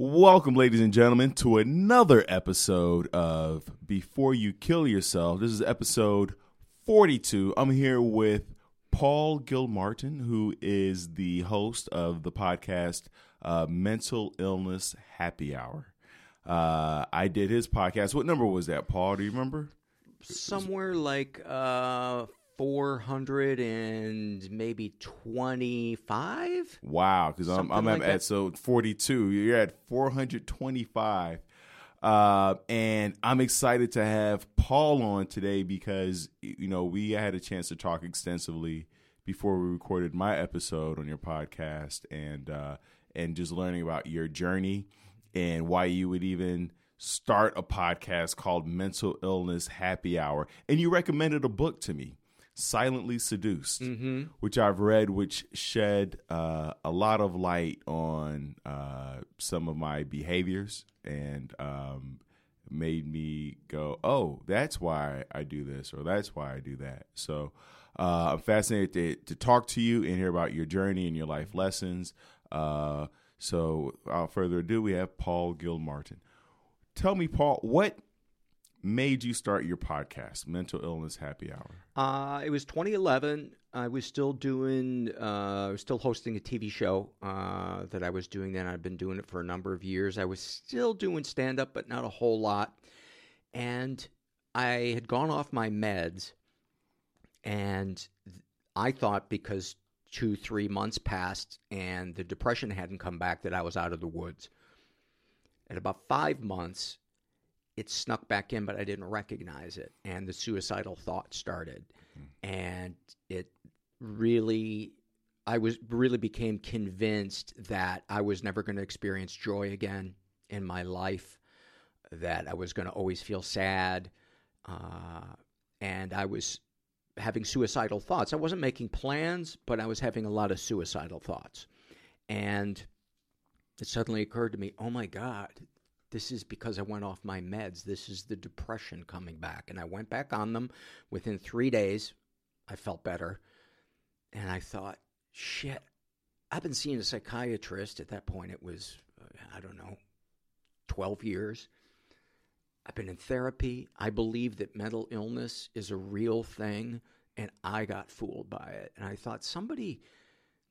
Welcome, ladies and gentlemen, to another episode of Before You Kill Yourself. This is episode 42. I'm here with Paul Gilmartin, who is the host of the podcast uh, Mental Illness Happy Hour. Uh, I did his podcast. What number was that, Paul? Do you remember? somewhere like uh 400 and maybe 25 Wow, because I'm, I'm like at episode 42. You're at 425. Uh, and I'm excited to have Paul on today because, you know, we had a chance to talk extensively before we recorded my episode on your podcast and, uh, and just learning about your journey and why you would even start a podcast called Mental Illness Happy Hour. And you recommended a book to me, Silently Seduced, which I've read, which shed uh, a lot of light on uh, some of my behaviors and um, made me go, oh, that's why I do this or that's why I do that. So uh, I'm fascinated to, to talk to you and hear about your journey and your life lessons. Uh, so without further ado, we have Paul Gilmartin. Tell me, Paul, what made you start your podcast, Mental Illness Happy Hour? uh it was 2011 i was still doing uh still hosting a tv show uh that i was doing then. I've been doing it for a number of years. I was still doing stand up but not a whole lot. And i had gone off my meds and i thought because two three months passed and the depression hadn't come back that i was out of the woods. At about five months it snuck back in, but I didn't recognize it. And the suicidal thought started. And it really, I was really became convinced that I was never going to experience joy again in my life, that I was going to always feel sad. Uh, and I was having suicidal thoughts. I wasn't making plans, but I was having a lot of suicidal thoughts. And it suddenly occurred to me, oh my God, this is because I went off my meds. This is the depression coming back. And I went back on them. Within three days, I felt better. And I thought, shit, I've been seeing a psychiatrist. At that point, it was, uh, I don't know, 12 years. I've been in therapy. I believe that mental illness is a real thing. And I got fooled by it. And I thought, somebody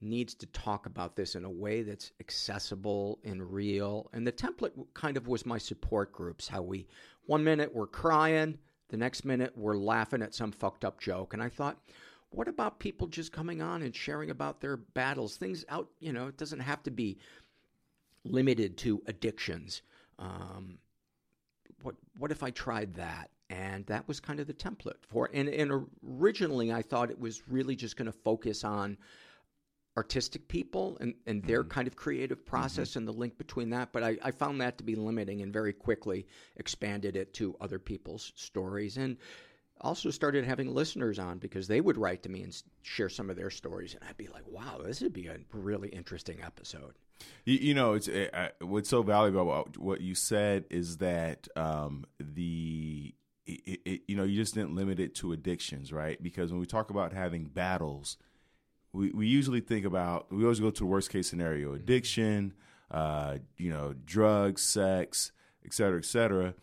needs to talk about this in a way that's accessible and real. And the template kind of was my support groups, how we, one minute we're crying, the next minute we're laughing at some fucked up joke. And I thought, what about people just coming on and sharing about their battles? Things out, you know, it doesn't have to be limited to addictions. Um, what what if I tried that? And that was kind of the template for. And and originally I thought it was really just going to focus on artistic people and, and their kind of creative process and the link between that. But I, I found that to be limiting and very quickly expanded it to other people's stories and also started having listeners on because they would write to me and share some of their stories. And I'd be like, wow, this would be a really interesting episode. You, you know, it's uh, what's so valuable about what you said is that um, the it, it, you know you just didn't limit it to addictions, right? Because when we talk about having battles, we, we usually think about we always go to the worst case scenario: addiction, uh, you know, drugs, sex, et cetera, et cetera.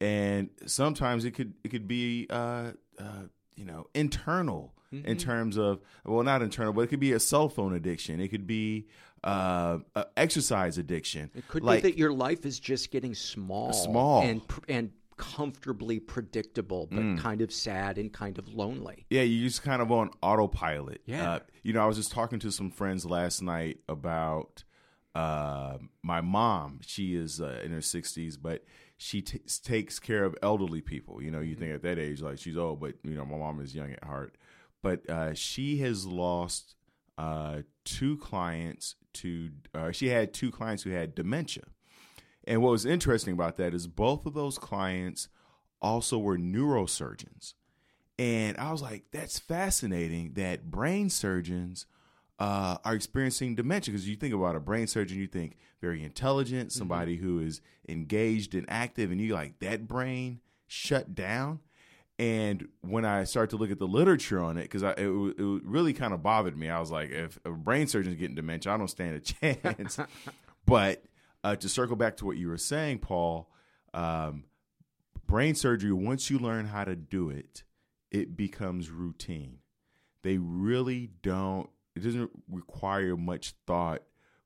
And sometimes it could it could be uh, uh, you know internal in terms of well not internal, but it could be a cell phone addiction. It could be uh, exercise addiction. It could like, be that your life is just getting small, Small. and pr- and comfortably predictable, but Mm. kind of sad and kind of lonely. Yeah, you just kind of on autopilot. Yeah. Uh, you know, I was just talking to some friends last night about uh, my mom. She is uh, in her 60s, but she t- takes care of elderly people. You know, you think at that age, like she's old, but, you know, my mom is young at heart. But uh, she has lost uh, two clients to, uh, she had two clients who had dementia. And what was interesting about that is both of those clients also were neurosurgeons. And I was like, that's fascinating that brain surgeons uh, are experiencing dementia. Because you think about a brain surgeon, you think very intelligent, somebody who is engaged and active, and you like that brain shut down. And when I started to look at the literature on it, because it, it really kind of bothered me, I was like, if a brain surgeon's getting dementia, I don't stand a chance. but uh, to circle back to what you were saying, Paul, um, brain surgery, once you learn how to do it, it becomes routine. They really don't, it doesn't require much thought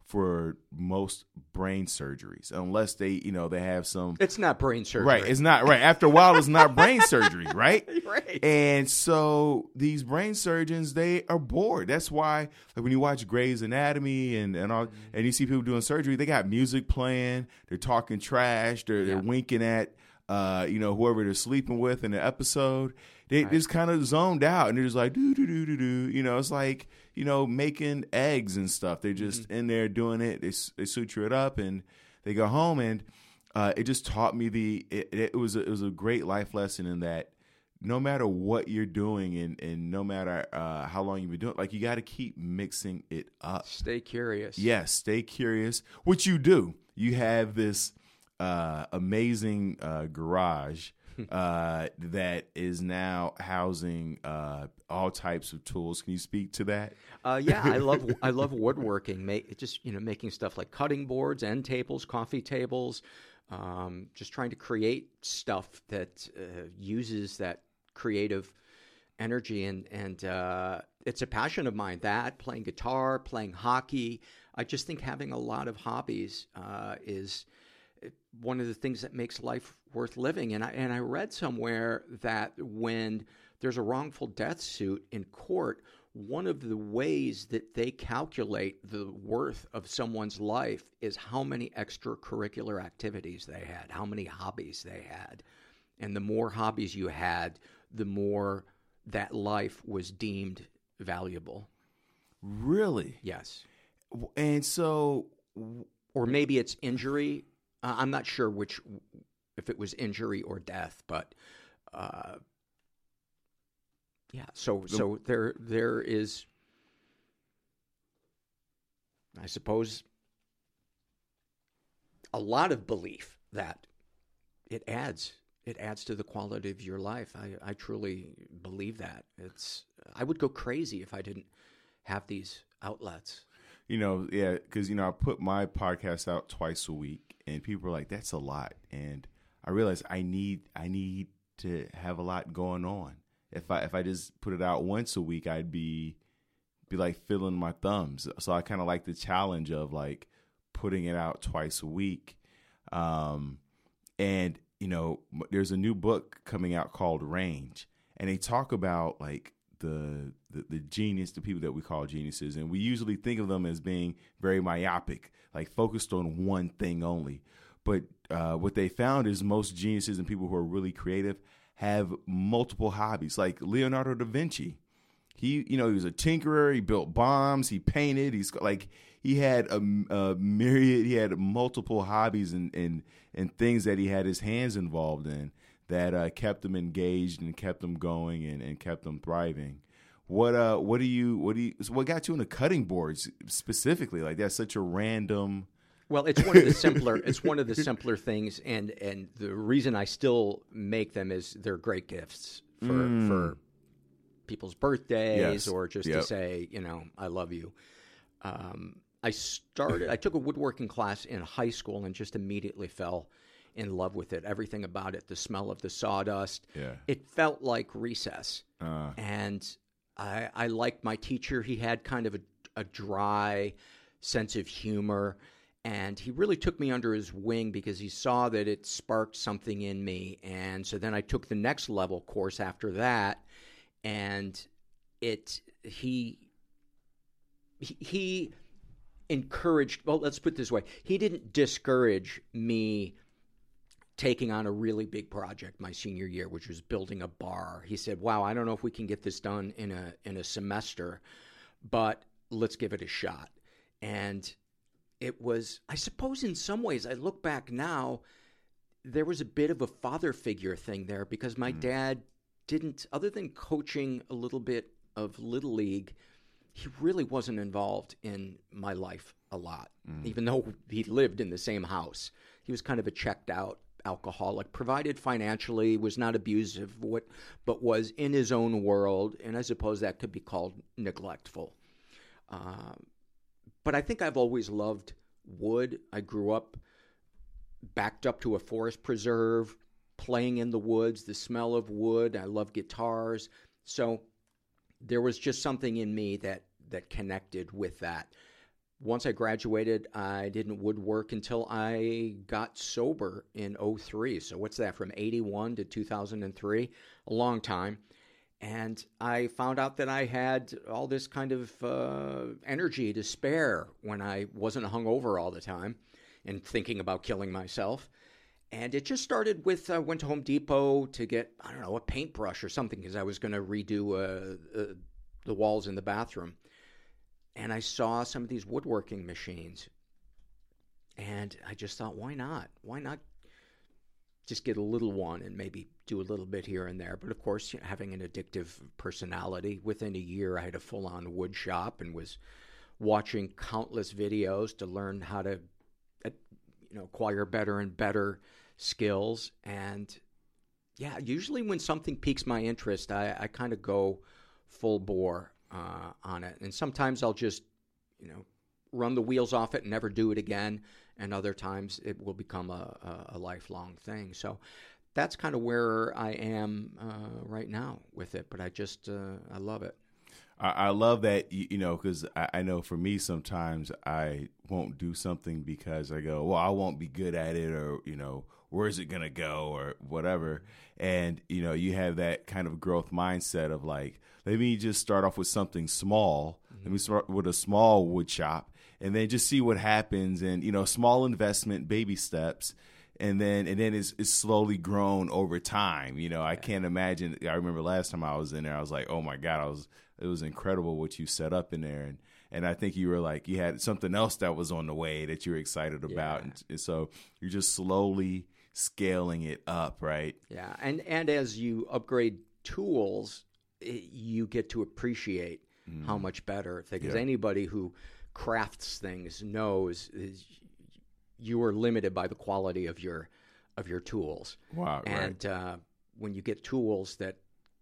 for most brain surgeries unless they you know they have some it's not brain surgery. Right it's not right. After a while it's not brain surgery right? Right. And so these brain surgeons they are bored. That's why like when you watch Grey's Anatomy and and all and you see people doing surgery they got music playing they're talking trash they're, they're winking at uh you know whoever they're sleeping with in the episode. They Right. just kind of zoned out and they're just like do do do do do you know it's like you know making eggs and stuff. They're just Mm-hmm. in there doing it. They, they suture it up and they go home and uh, it just taught me the it, it was a, it was a great life lesson in that no matter what you're doing and and no matter uh, how long you've been doing it, like you got to keep mixing it up. Stay curious. Yes stay curious. Which you do you have this uh, amazing uh, garage uh, that is now housing uh, all types of tools can you speak to that Uh, yeah, I love I love woodworking. Make, just you know, making stuff like cutting boards, end tables, coffee tables. Um, just trying to create stuff that uh, uses that creative energy, and and uh, it's a passion of mine. That playing guitar, playing hockey. I just think having a lot of hobbies uh, is one of the things that makes life worth living. And I and I read somewhere that when there's a wrongful death suit in court, one of the ways that they calculate the worth of someone's life is how many extracurricular activities they had, how many hobbies they had. And the more hobbies you had, the more that life was deemed valuable. really Yes. and so or maybe it's injury. Uh, I'm not sure which, if it was injury or death, but uh, yeah. So so there there is, I suppose, a lot of belief that it adds it adds to the quality of your life. I I truly believe that. It's I would go crazy if I didn't have these outlets. you know, yeah, because you know, I put my podcast out twice a week, and people are like, "That's a lot," and I realized I need I need to have a lot going on. If I if I just put it out once a week, I'd be be like filling my thumbs. So I kind of like the challenge of like putting it out twice a week. Um, and you know, there's a new book coming out called Range, and they talk about like the, the the genius, the people that we call geniuses, and we usually think of them as being very myopic, like focused on one thing only. But uh, what they found is most geniuses and people who are really creative have multiple hobbies, like Leonardo da Vinci. He you know he was a tinkerer he built bombs he painted he's like he had a, a myriad he had multiple hobbies and, and and things that he had his hands involved in that uh, kept him engaged and kept him going and, and kept him thriving. What uh what do you what do you what got you into cutting boards specifically? Like that's such a random Well, it's one of the simpler. it's one of the simpler things, and and the reason I still make them is they're great gifts for for people's birthdays Mm. Yes. or just Yep. to say, you know, I love you. Um, I started. I took a woodworking class in high school and just immediately fell in love with it. Everything about it, the smell of the sawdust. Yeah. It felt like recess uh and I, I liked my teacher. He had kind of a, a dry sense of humor, and he really took me under his wing because he saw that it sparked something in me. And so then I took the next level course after that, and it he he, encouraged. Well, let's put this way: he didn't discourage me taking on a really big project my senior year, which was building a bar. He said, "Wow, I don't know if we can get this done in a in a semester, but let's give it a shot." And it was, I suppose, in some ways, I look back now, there was a bit of a father figure thing there because my dad didn't, other than coaching a little bit of little league, he really wasn't involved in my life a lot, even though he lived in the same house. He was kind of a checked out alcoholic, provided financially, was not abusive, what, but was in his own world, and I suppose that could be called neglectful. Um, but I think I've always loved wood. I grew up backed up to a forest preserve, playing in the woods, the smell of wood. I love guitars. So there was just something in me that that connected with that. Once I graduated, I didn't woodwork until I got sober in 03. So what's that from 81 to 2003? A long time. And I found out that I had all this kind of uh, energy to spare when I wasn't hungover all the time and thinking about killing myself. And it just started with I uh, went to Home Depot to get I don't know a paintbrush or something because I was going to redo uh, uh, the walls in the bathroom, and I saw some of these woodworking machines, and I just thought, why not? Why not just get a little one and maybe do a little bit here and there? But of course, you know, having an addictive personality, within a year I had a full-on wood shop and was watching countless videos to learn how to you know acquire better and better skills. And yeah usually when something piques my interest i, I kind of go full bore uh, on it. And sometimes i'll just you know run the wheels off it and never do it again. And other times it will become a, a, a lifelong thing. So that's kind of where i am uh, right now with it but i just uh, i love it. I, I love that you, know because I, I, know for me sometimes I won't do something because I go well I won't be good at it or you know where's it gonna go? or whatever. And you know you have that kind of growth mindset of like let me just start off with something small. Mm-hmm. let me start with a small wood shop and then just see what happens. And you know small investment baby steps and then and then it's, it's slowly grown over time you know i can't imagine i remember last time i was in there i was like oh my god i was it was incredible what you set up in there and and I think you were like you had something else that was on the way that you were excited about yeah. and, so you're just slowly scaling it up right yeah and and as you upgrade tools you get to appreciate mm. how much better because yeah. anybody who crafts things knows you are limited by the quality of your of your tools wow and right. uh, when you get tools that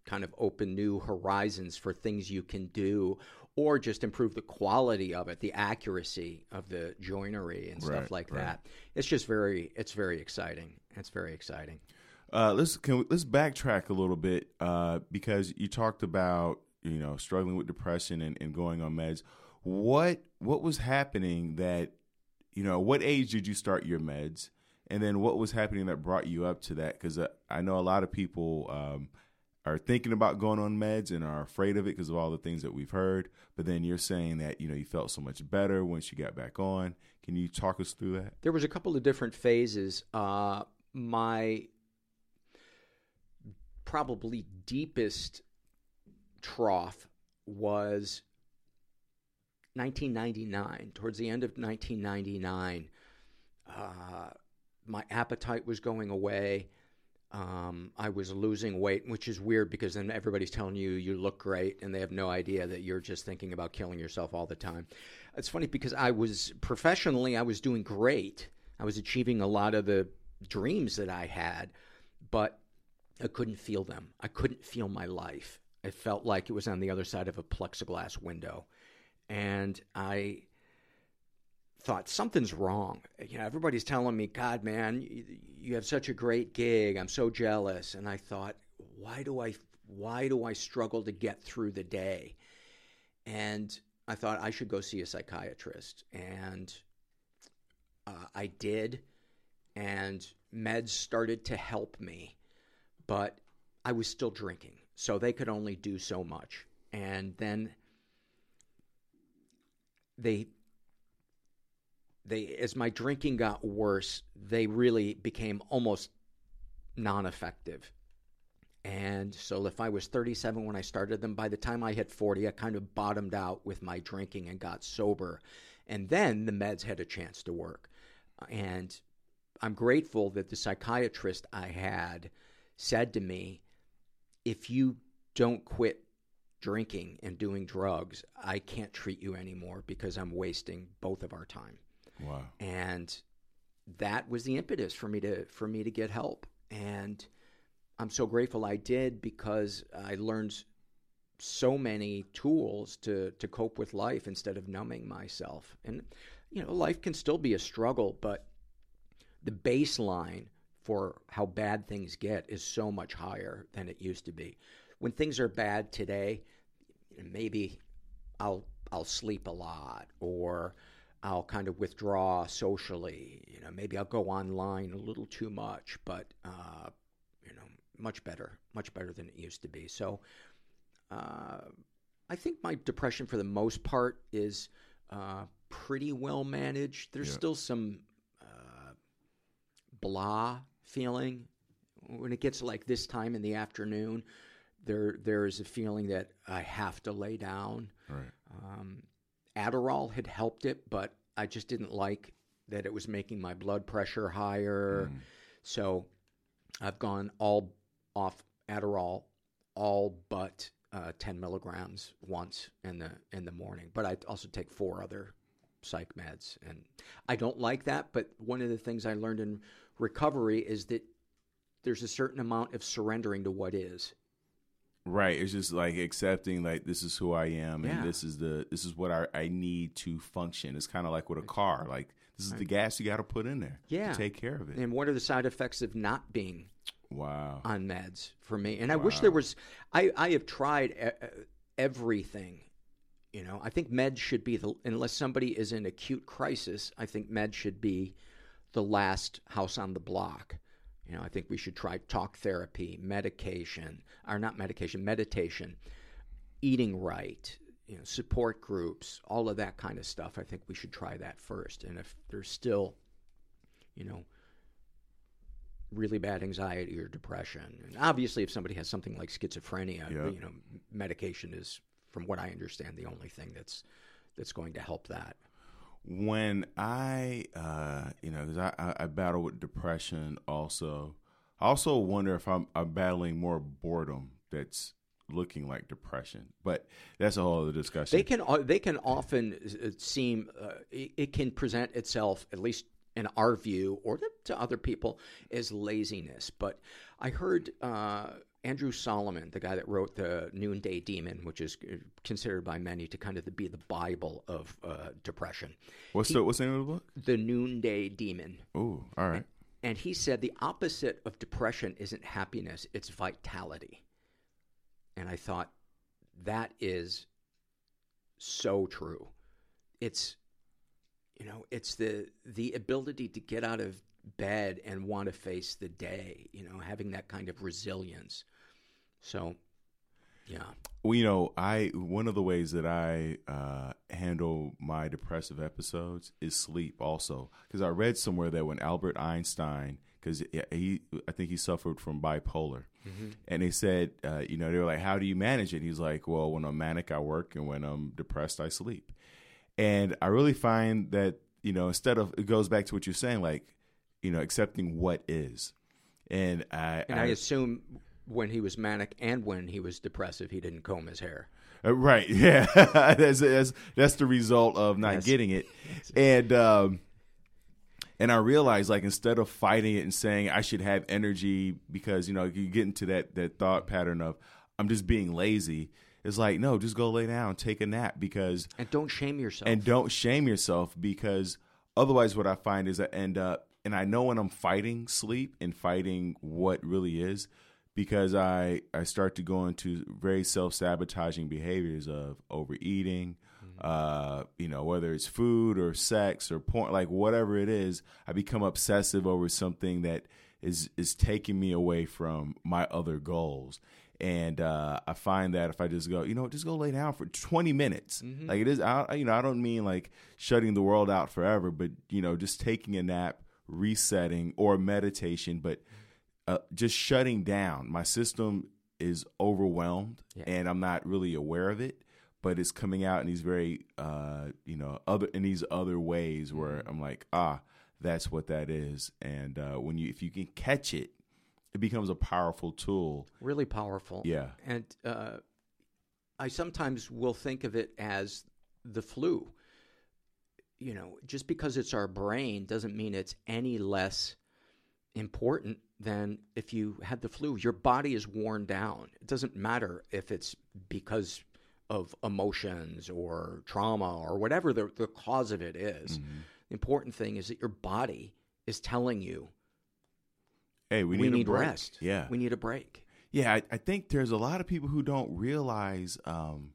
kind of open new horizons for things you can do or just improve the quality of it, the accuracy of the joinery and stuff right, like right. that. It's just very it's very exciting. It's very exciting. Uh, let's can we, let's backtrack a little bit uh, because you talked about you know struggling with depression and, and going on meds. What what was happening that you know what age did you start your meds, and then what was happening that brought you up to that? Because uh, I know a lot of people. Um, are thinking about going on meds and are afraid of it because of all the things that we've heard. But then you're saying that you know you felt so much better once you got back on. Can you talk us through that? There was a couple of different phases. Uh, my probably deepest trough was 1999. Towards the end of 1999, uh, my appetite was going away. Um, I was losing weight, which is weird because then everybody's telling you you look great, and they have no idea that you're just thinking about killing yourself all the time. It's funny because I was professionally, I was doing great. I was achieving a lot of the dreams that I had, but I couldn't feel them. I couldn't feel my life. It felt like it was on the other side of a plexiglass window, and I thought something's wrong. You know, everybody's telling me, God, man, you, you, have such a great gig. I'm so jealous. And I thought, why do I, why do I struggle to get through the day? And I thought I should go see a psychiatrist. And uh, I did. And meds started to help me, but I was still drinking. So they could only do so much. And then they they as my drinking got worse, they really became almost non-effective. And so if I was 37 when I started them, by the time I hit 40, I kind of bottomed out with my drinking and got sober. And then the meds had a chance to work. And I'm grateful that the psychiatrist I had said to me, if you don't quit drinking and doing drugs, I can't treat you anymore because I'm wasting both of our time. Wow. And that was the impetus for me to for me to get help. And I'm so grateful I did because I learned so many tools to to cope with life instead of numbing myself. And you know, life can still be a struggle, but the baseline for how bad things get is so much higher than it used to be. When things are bad today, maybe I'll I'll sleep a lot or I'll kind of withdraw socially. You know, maybe I'll go online a little too much, but uh, you know, much better, much better than it used to be. So, uh, I think my depression, for the most part, is uh, pretty well managed. There's Yeah. still some uh, blah feeling when it gets like this time in the afternoon. There, there is a feeling that I have to lay down. Right. Um, Adderall had helped it, but I just didn't like that it was making my blood pressure higher. So I've gone all off Adderall, all but uh, 10 milligrams once in the in the morning. But I also take four other psych meds, and I don't like that. But one of the things I learned in recovery is that there's a certain amount of surrendering to what is. Right. It's just like accepting like this is who I am and this is the this is what I, I need to function. It's kind of like with a car. Like this is the gas you got to put in there Yeah. to take care of it. And what are the side effects of not being Wow. on meds for me. And I wish there was. I I have tried everything. You know, I think meds should be the unless somebody is in acute crisis. I think meds should be the last house on the block. You know, I think we should try talk therapy, medication, or not medication, meditation, eating right, you know, support groups, all of that kind of stuff. I think we should try that first. And if there's still, you know, really bad anxiety or depression. And obviously, if somebody has something like schizophrenia, Yeah. you know, medication is, from what I understand, the only thing that's that's going to help that. When I, uh, you know, because I, I, I battle with depression also. I also wonder if I'm, I'm battling more boredom that's looking like depression, but that's a whole other discussion. They can uh, they can often uh, seem uh, it, can present itself at least in our view or to other people as laziness. But I heard uh, Andrew Solomon, the guy that wrote the Noonday Demon, which is uh, considered by many to kind of be the Bible of uh, depression. what's the what's the name of the book? The Noonday Demon. Oh, all right. And he said the opposite of depression isn't happiness, it's vitality. And I thought that is so true. It's you know, it's the the ability to get out of bed and want to face the day, you know, having that kind of resilience. So, yeah. Well, you know, I one of the ways that I uh, handle my depressive episodes is sleep. Also, because I read somewhere that when Albert Einstein, because he, I think he suffered from bipolar, and they said, uh, you know, they were like, "How do you manage it?" He's like, "Well, when I'm manic, I work, and when I'm depressed, I sleep." And I really find that you know, instead of it goes back to what you're saying, like, you know, accepting what is, and I, And I assume when he was manic and when he was depressive, he didn't comb his hair. Uh, right. Yeah. that's, that's that's the result of not Yes. getting it. And um and I realized like instead of fighting it and saying I should have energy because you know you get into that that thought pattern of I'm just being lazy. It's like no, just go lay down, take a nap because And don't shame yourself. and don't shame yourself because otherwise what I find is I end up and I know when I'm fighting sleep and fighting what really is because I I start to go into very self-sabotaging behaviors of overeating uh you know whether it's food or sex or porn like whatever it is I become obsessive over something that is is taking me away from my other goals. And uh, I find that if I just go, you know, just go lay down for 20 minutes. Like it is, I, you know, I don't mean like shutting the world out forever, but you know, just taking a nap, resetting, or meditation, but uh, just shutting down. My system is overwhelmed, Yeah. and I'm not really aware of it. But it's coming out in these very, uh, you know, other in these other ways where I'm like, ah, that's what that is. And uh, when you, if you can catch it, it becomes a powerful tool. really powerful. Yeah. And uh, I sometimes will think of it as the flu. You know, just because it's our brain doesn't mean it's any less important than if you had the flu. Your body is worn down. It doesn't matter if it's because of emotions or trauma or whatever the, the cause of it is. The important thing is that your body is telling you Hey, we we need, a rest. Yeah, We need a break. Yeah, I, I think there's a lot of people who don't realize um,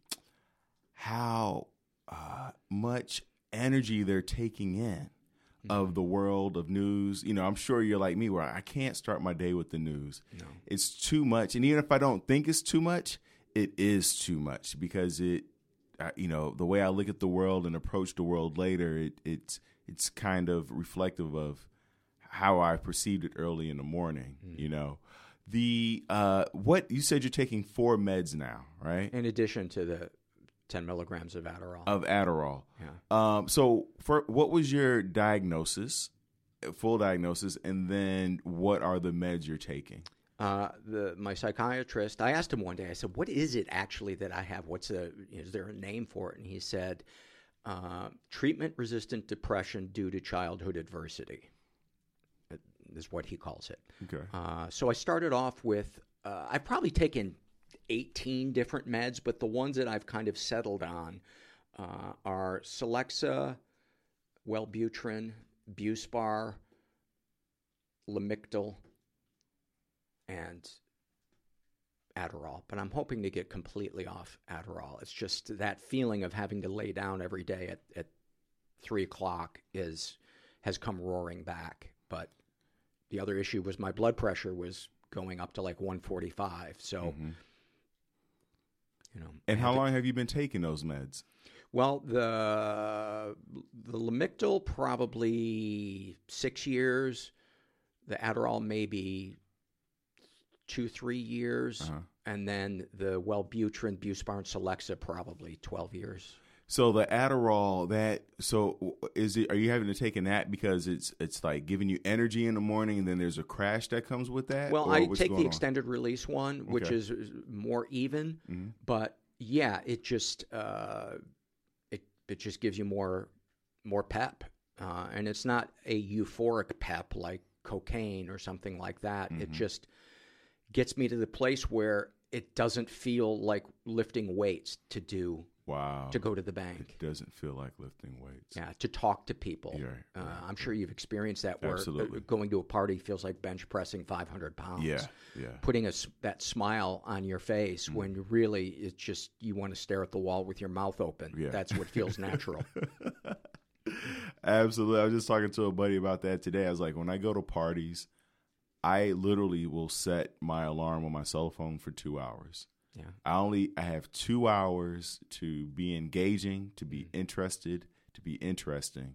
how uh, much energy they're taking in of the world of news. You know, I'm sure you're like me, where I can't start my day with the news. No. It's too much, and even if I don't think it's too much, it is too much because it, uh, you know, the way I look at the world and approach the world later, it it's it's kind of reflective of how I perceived it early in the morning. You know, the uh, what you said you're taking four meds now, right? In addition to the 10 milligrams of Adderall. Of Adderall. yeah. Um, so, for what was your diagnosis, full diagnosis, and then what are the meds you're taking? Uh, the my psychiatrist, I asked him one day. I said, "What is it actually that I have? What's a is there a name for it?" And he said, uh, "Treatment-resistant depression due to childhood adversity." Is what he calls it. Okay. Uh, so I started off with uh, I've probably taken 18 different meds, but the ones that I've kind of settled on uh, are Celexa, Wellbutrin, Buspar, Lamictal, and Adderall. But I'm hoping to get completely off Adderall. It's just that feeling of having to lay down every day at, at three o'clock is has come roaring back. But the other issue was my blood pressure was going up to like 145. So, you know. And how to- long have you been taking those meds? well, the the Lamictal probably six years. The Adderall maybe two three years, Uh-huh. and then the Wellbutrin, Buspar, and Celexa probably twelve years. So the Adderall, that so is it? Are you having to take that because it's it's like giving you energy in the morning, and then there's a crash that comes with that? Well, I take the on? extended release one, which Okay. is more even. Mhm. But yeah, it just uh, it it just gives you more more pep, uh, and it's not a euphoric pep like cocaine or something like that. It Mhm. just gets me to the place where it doesn't feel like lifting weights to do Wow, to go to the bank. it doesn't feel like lifting weights. Yeah, to talk to people. Yeah, Uh. I'm sure you've experienced that where uh, Absolutely. going to a party feels like bench pressing 500 pounds yeah, yeah. putting a that smile on your face Mm. when really it's just you want to stare at the wall with your mouth open. Yeah. That's what feels natural. Absolutely. I was just talking to a buddy about that today. I was like, when I go to parties, I literally will set my alarm on my cell phone for two hours. Yeah. I only I have two hours to be engaging, to be interested, to be interesting,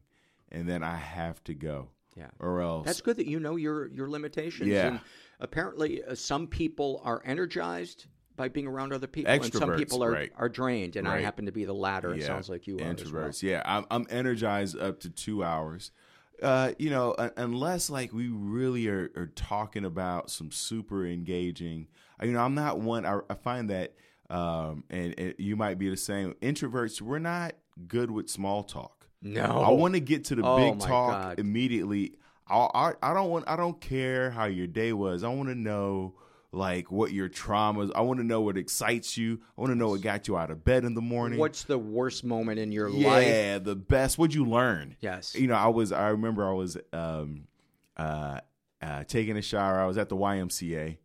and then I have to go, Yeah. or else That's good that you know your your limitations. Yeah. And apparently, uh, some people are energized by being around other people, and some people are right. are drained. And I happen to be the latter. It sounds like you are. as well. introverts. Yeah, I'm, I'm energized up to two hours. Uh, you know, un- unless like we really are, are talking about some super engaging. You know, I'm not one. I, I find that, um, and, and you might be the same. Introverts, we're not good with small talk. No, I want to get to the Oh, big talk God. immediately. I, I I don't want. I don't care how your day was. I want to know like what your traumas. I want to know what excites you. I want to know what got you out of bed in the morning. What's the worst moment in your life? Yeah, the best. What'd you learn? Yes. You know, I was. I remember I was um, uh, uh, taking a shower. I was at the YMCA,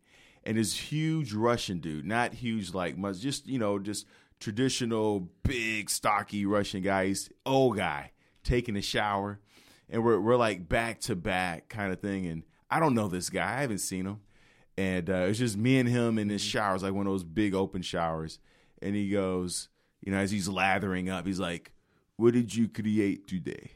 and this huge Russian dude, not huge like much, just you know, just traditional big stocky Russian guy. He's old guy taking a shower, and we're we're like back to back kind of thing. And I don't know this guy. I haven't seen him, and uh, it's just me and him in this shower. It's like one of those big open showers, and he goes, you know, as he's lathering up, he's like, "What did you create today?"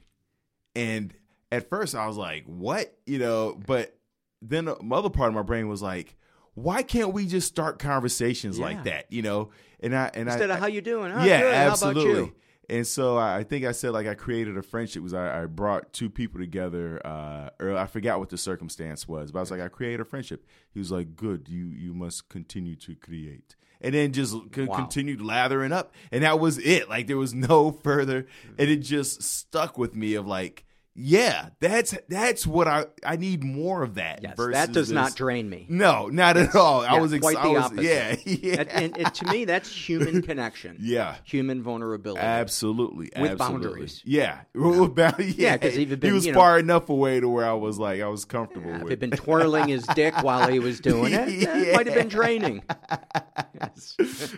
And at first, I was like, "What?" You know, but then the other part of my brain was like, "Why can't we just start conversations Yeah. like that?" You know, and I and Instead I, of how you doing? "Oh, yeah, good. absolutely. How about you? And so I I think I said like I created a friendship was I, I brought two people together. Uh, or I forgot what the circumstance was, but I was like I created a friendship. He was like, "Good, you you must continue to create." And then just c- Wow. continued lathering up, and that was it. Like there was no further, and it just stuck with me of like, Yeah, that's that's what I I need more of that. Yes, that does this- not drain me. No, not at all. I Yeah, was ex- quite I the was- opposite. Yeah, yeah, And, and, and to me, that's human connection. yeah. Human vulnerability. Absolutely, With absolutely. boundaries. Yeah, yeah. 'cause even he was you know- far enough away to where I was like I was comfortable If with. he'd been twirling his dick while he was doing it, might have been draining. Yes.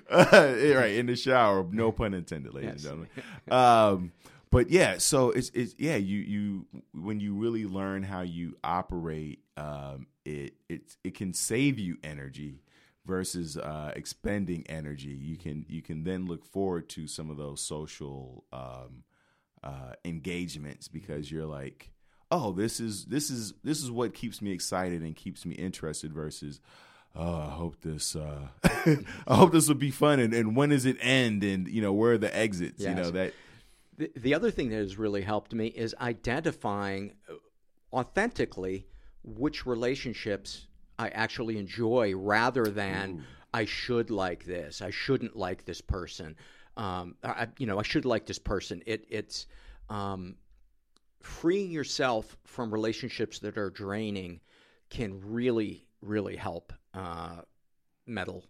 right in the shower. No pun intended, ladies Yes. and gentlemen. Um, but yeah, so it's it's yeah. You you when you really learn how you operate, um, it it it can save you energy versus uh, expending energy. You can you can then look forward to some of those social um, uh, engagements because you're like, oh, this is this is this is what keeps me excited and keeps me interested versus. Oh, I hope this. Uh, I hope this will be fun. And, and when does it end? And you know, where are the exits? You Yes. know that. The, the other thing that has really helped me is identifying uh, authentically which relationships I actually enjoy rather than I should like this, I shouldn't like this person. Um, I, you know, I should like this person. It, it's um, freeing yourself from relationships that are draining can really, really help uh, mental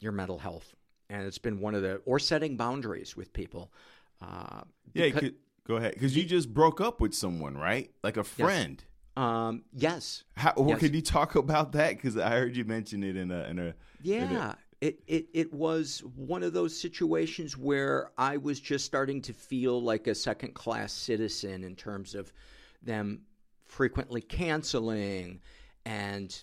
your mental health. And it's been one of the or setting boundaries with people. Uh, Yeah, because- could, go ahead because you just broke up with someone, right? Like a friend. Um, yes. How, well, Yes. Could you talk about that? Because I heard you mention it in a in a. Yeah. It, it it was one of those situations where I was just starting to feel like a second class citizen in terms of them frequently canceling and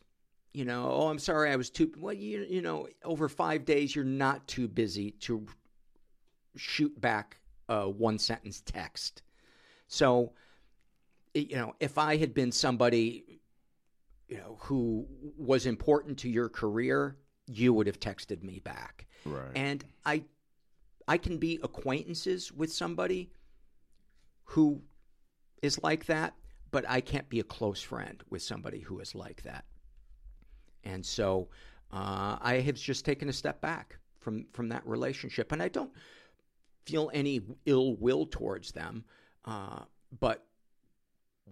you know, oh I'm sorry I was too well you you know, over 5 days you're not too busy to shoot back a one sentence text. So you know, if I had been somebody you know who was important to your career, you would have texted me back. Right. And I I can be acquaintances with somebody who is like that, but I can't be a close friend with somebody who is like that. And so uh, I have just taken a step back from from that relationship, and I don't feel any ill will towards them. Uh, but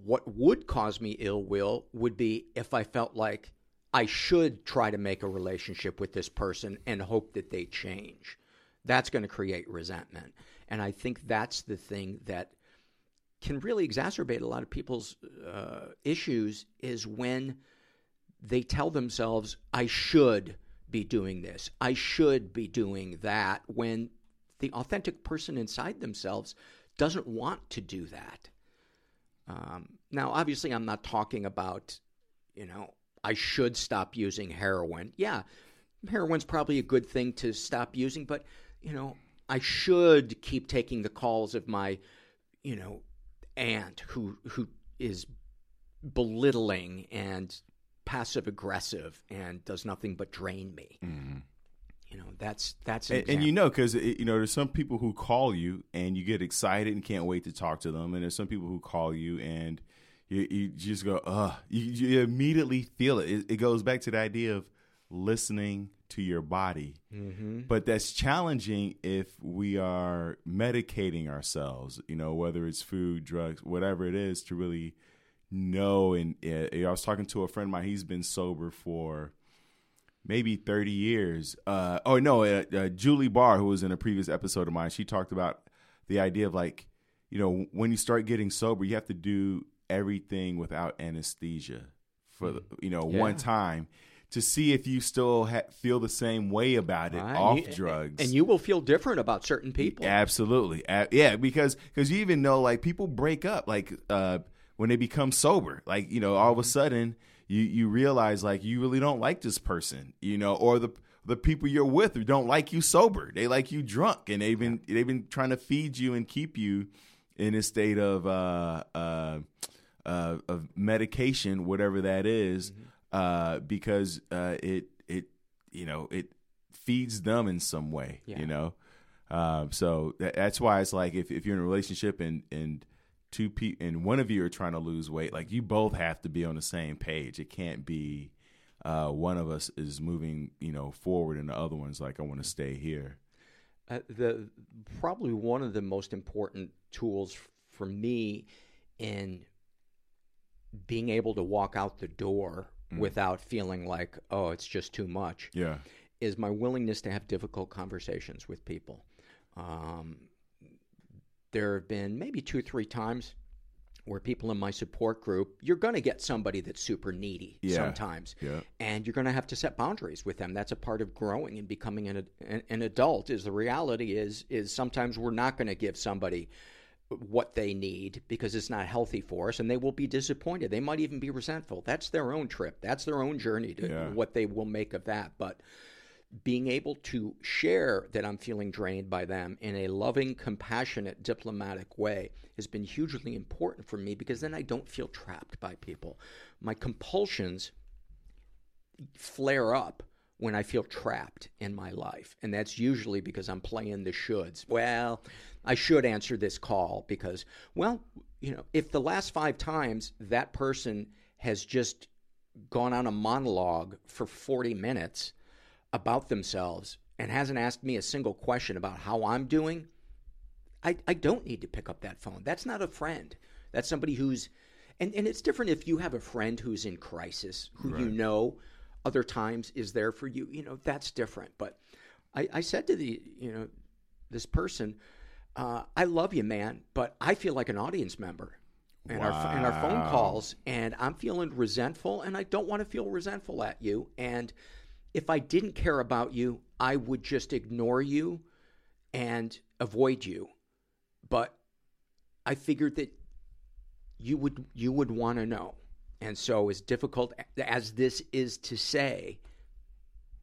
what would cause me ill will would be if I felt like I should try to make a relationship with this person and hope that they change. That's going to create resentment. And I think that's the thing that can really exacerbate a lot of people's uh, issues is when they tell themselves, I should be doing this, I should be doing that, when the authentic person inside themselves doesn't want to do that. Um, now, obviously, I'm not talking about, you know, I should stop using heroin. Yeah, heroin's probably a good thing to stop using, but, you know, I should keep taking the calls of my, you know, aunt who who is belittling and passive aggressive and does nothing but drain me. You know, that's that's an and, and you know because you know there's some people who call you and you get excited and can't wait to talk to them and there's some people who call you and you, you just go uh you, you immediately feel it. it it goes back to the idea of listening to your body mm-hmm. but that's challenging if we are medicating ourselves you know whether it's food drugs whatever it is to really know and uh, i was talking to a friend of mine he's been sober for maybe 30 years. Uh, oh, no, uh, uh, Julie Barr, who was in a previous episode of mine, she talked about the idea of like, you know, when you start getting sober, you have to do everything without anesthesia for, the, you know, Yeah. one time to see if you still ha- feel the same way about it Right. off You- drugs. and you will feel different about certain people. Absolutely. Yeah, because because you even know like people break up like uh when they become sober. Like, you know, all of a sudden you you realize like you really don't like this person, you know, or the the people you're with who don't like you sober. They like you drunk and they've been they've been trying to feed you and keep you in a state of uh uh uh, of medication, whatever that is, uh, because uh, it it you know it feeds them in some way, Yeah. you know. Um, so tha- that's why it's like if, if you're in a relationship and and two people and one of you are trying to lose weight, like you both have to be on the same page. It can't be uh, one of us is moving, you know, forward and the other one's like, I want to stay here. Uh, the probably one of the most important tools for me in being able to walk out the door without feeling like, oh, it's just too much, Yeah. is my willingness to have difficult conversations with people. Um, there have been maybe two, three times where people in my support group, you're going to get somebody that's super needy Yeah. sometimes Yeah. and you're going to have to set boundaries with them. That's a part of growing and becoming an, an, an adult. Is the reality is is sometimes we're not going to give somebody what they need because it's not healthy for us, and they will be disappointed. They might even be resentful. That's their own trip. That's their own journey to Yeah. what they will make of that. But being able to share that I'm feeling drained by them in a loving, compassionate, diplomatic way has been hugely important for me because then I don't feel trapped by people. My compulsions flare up when I feel trapped in my life. And that's usually because I'm playing the shoulds. Well, I should answer this call because, well, you know, if the last five times that person has just gone on a monologue for 40 minutes about themselves and hasn't asked me a single question about how I'm doing, I, I don't need to pick up that phone. That's not a friend. That's somebody who's, and, and it's different if you have a friend who's in crisis, who you know other times is there for you. You know, that's different. But I, I said to the, you know, this person, uh, I love you, man, but I feel like an audience member in, our, in our phone calls, and I'm feeling resentful, and I don't want to feel resentful at you. And if I didn't care about you, I would just ignore you and avoid you. But I figured that you would you would want to know. And so as difficult as this is to say,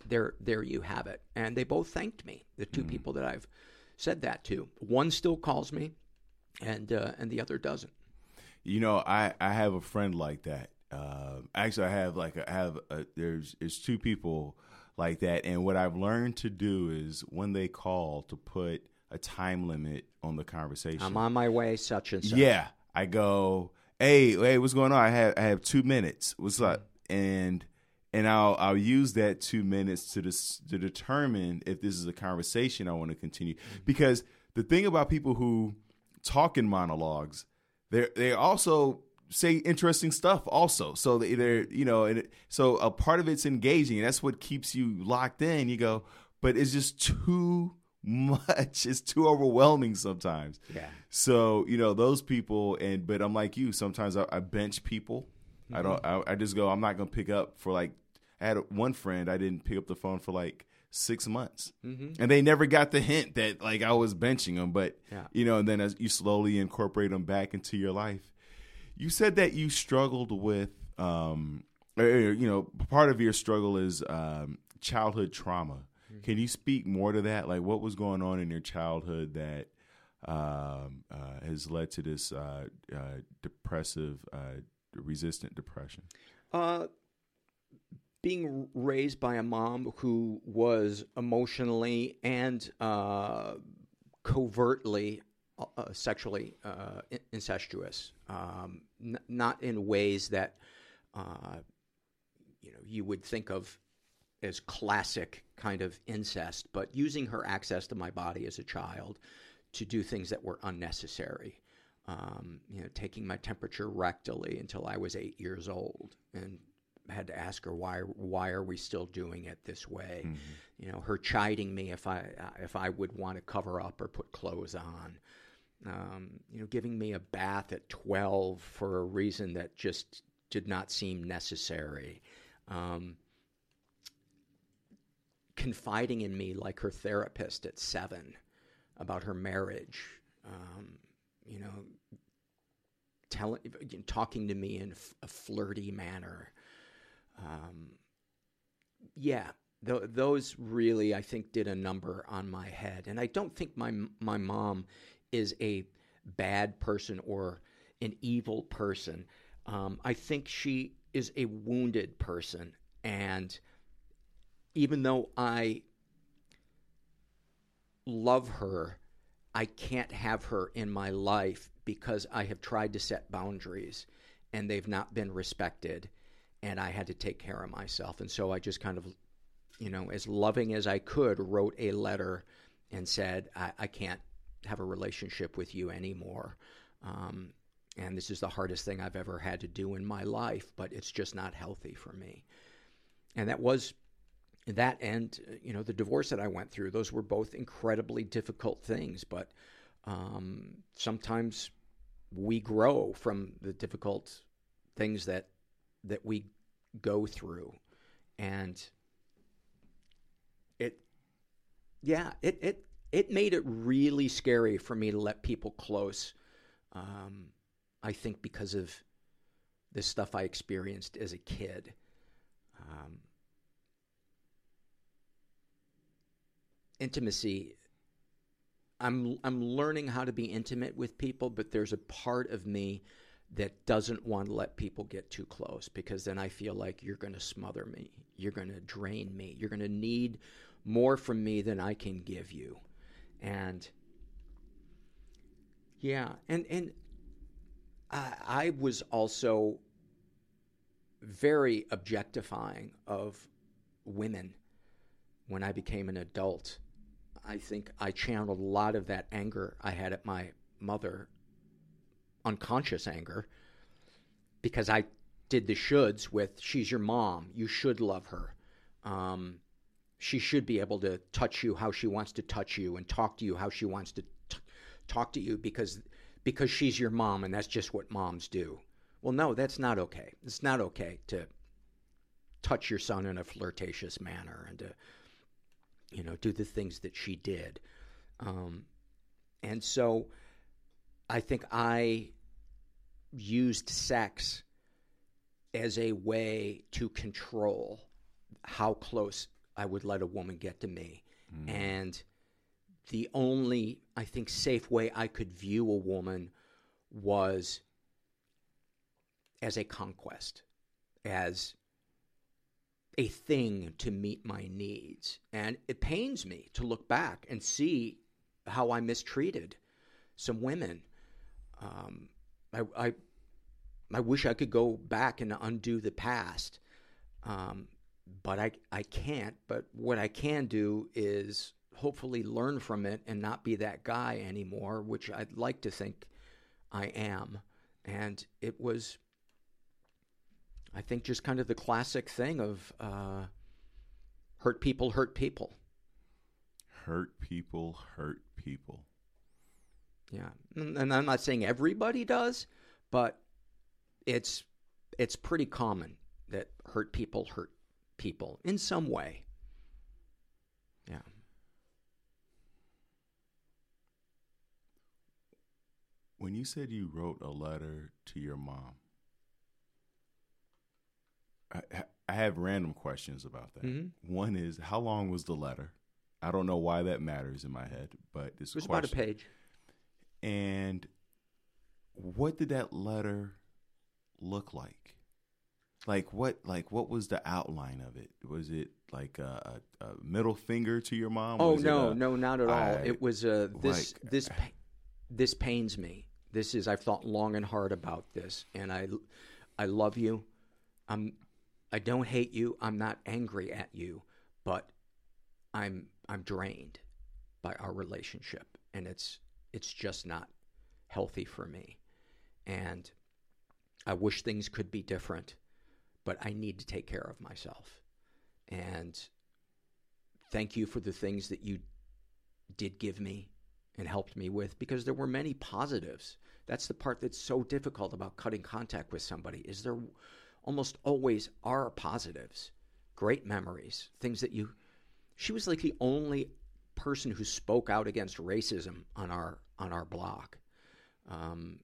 there there you have it. And they both thanked me. The two people that I've said that to. One still calls me and uh, and the other doesn't. You know, I I have a friend like that. Uh, actually, I have like I have a, there's there's two people like that, and what I've learned to do is when they call to put a time limit on the conversation. I'm on my way, such and such. Yeah, I go, hey, hey, what's going on? I have I have two minutes. What's up? Mm-hmm. And and I'll I'll use that two minutes to dis, to determine if this is a conversation I want to continue. Mm-hmm. Because the thing about people who talk in monologues, they they also say interesting stuff also. So they- they're you know, and it, so a part of it's engaging. And that's what keeps you locked in. You go, but it's just too much. It's too overwhelming sometimes. Yeah. So you know those people, and but I'm like you. Sometimes I, I bench people. I don't. Mm-hmm. I, I just go. I'm not gonna pick up for like. I had one friend. I didn't pick up the phone for like six months, mm-hmm. and they never got the hint that like I was benching them. But Yeah. you know, and then as you slowly incorporate them back into your life, you said that you struggled with. Um, or, you know, part of your struggle is um, childhood trauma. Can you speak more to that? Like, what was going on in your childhood that um, uh, has led to this uh, uh, depressive, uh, resistant depression? Uh, being raised by a mom who was emotionally and uh, covertly uh, sexually uh, incestuous, um, n- not in ways that uh, you know you would think of as classic kind of incest, but using her access to my body as a child to do things that were unnecessary. Um, you know, taking my temperature rectally until I was eight years old, and had to ask her why why are we still doing it this way? You know, her chiding me if I if I would want to cover up or put clothes on. Um, you know, giving me a bath at twelve for a reason that just did not seem necessary. Um, confiding in me like her therapist at seven about her marriage. Um, you know, telling, talking to me in a flirty manner. Um, yeah, th- those really, I think, did a number on my head. And I don't think my my mom is a bad person or an evil person. Um, I think she is a wounded person, and even though I love her, I can't have her in my life because I have tried to set boundaries and they've not been respected and I had to take care of myself. And so I just kind of, you know, as loving as I could, wrote a letter and said, I, I can't have a relationship with you anymore. Um, and this is the hardest thing I've ever had to do in my life, but it's just not healthy for me. And that was that and you know the divorce that I went through. Those were both incredibly difficult things, but um, sometimes we grow from the difficult things that that we go through, and it, yeah, it it it made it really scary for me to let people close. Um, I think because of the stuff I experienced as a kid. Um, intimacy. I'm I'm learning how to be intimate with people, but there's a part of me that doesn't want to let people get too close because then I feel like you're going to smother me. You're going to drain me. You're going to need more from me than I can give you. And yeah, and and I, I was also very objectifying of women when I became an adult. I think I channeled a lot of that anger I had at my mother, unconscious anger, because I did the shoulds with she's your mom, you should love her. Um, she should be able to touch you how she wants to touch you and talk to you how she wants to t- talk to you because because she's your mom and that's just what moms do. Well, no, that's not okay. It's not okay to touch your son in a flirtatious manner and to, you know, do the things that she did. Um, and so I think I used sex as a way to control how close I would let a woman get to me. Mm. And the only, I think, safe way I could view a woman was as a conquest, as a thing to meet my needs. And it pains me to look back and see how I mistreated some women. Um, I, I, I wish I could go back and undo the past, um, but I, I can't. But what I can do is hopefully learn from it and not be that guy anymore, which I'd like to think I am. And it was, I think, just kind of the classic thing of uh, hurt people, hurt people. Hurt people, hurt people. Yeah, and I'm not saying everybody does, but it's it's pretty common that hurt people hurt people in some way. Yeah. When you said you wrote a letter to your mom, I, I have random questions about that. Mm-hmm. One is, how long was the letter? I don't know why that matters in my head, but this it was about a page. And what did that letter look like? Like what? Like what was the outline of it? Was it like a, a, middle finger to your mom? Oh no, a, no, not at all. I, it was a this like, this this pains me. This is I've thought long and hard about this, and I, I love you. I'm, I don't hate you. I'm not angry at you, but I'm I'm drained by our relationship, and it's it's just not healthy for me. And I wish things could be different, but I need to take care of myself. And thank you for the things that you did give me and helped me with because there were many positives. That's the part that's so difficult about cutting contact with somebody is there almost always are positives, great memories, things that you she was like the only person who spoke out against racism on our on our block. Um,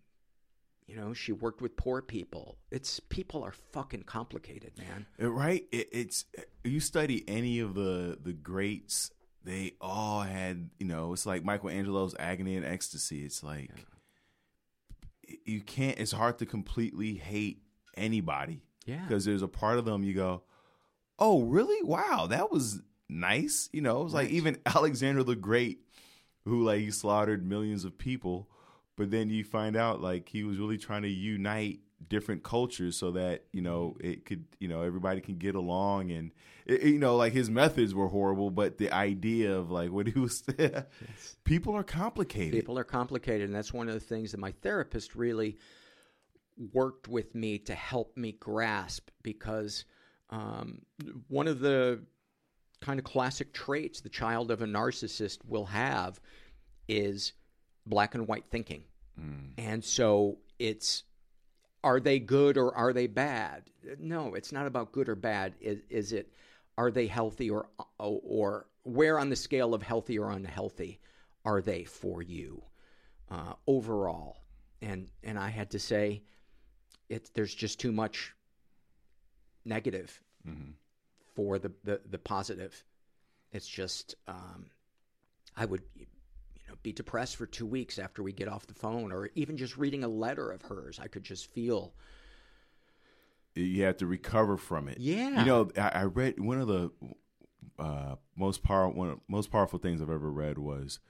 you know, she worked with poor people. It's people are fucking complicated, man. Uh, right? It, it's uh, you study any of the the greats they all had, you know, it's like Michelangelo's agony and ecstasy. It's like yeah. you can't. It's hard to completely hate anybody. Yeah, because there's a part of them you go, oh, really? Wow, that was nice. You know, it's right. like even Alexander the Great, who like he slaughtered millions of people, but then you find out like he was really trying to unite different cultures so that you know it could you know everybody can get along and it, you know like his methods were horrible but the idea of like what he was people are complicated. People are complicated and that's one of the things that my therapist really worked with me to help me grasp because um, one of the kind of classic traits the child of a narcissist will have is black and white thinking. Mm. And so it's are they good or are they bad? No, it's not about good or bad. Is, is it are they healthy or or where on the scale of healthy or unhealthy are they for you uh, overall? And and I had to say, it there's just too much negative Mhm. for the, the the positive. It's just um, I would know be depressed for two weeks after we get off the phone, or even just reading a letter of hers. I could just feel You have to recover from it. Yeah. You know, I, I read one of the uh, most power one of, most powerful things I've ever read was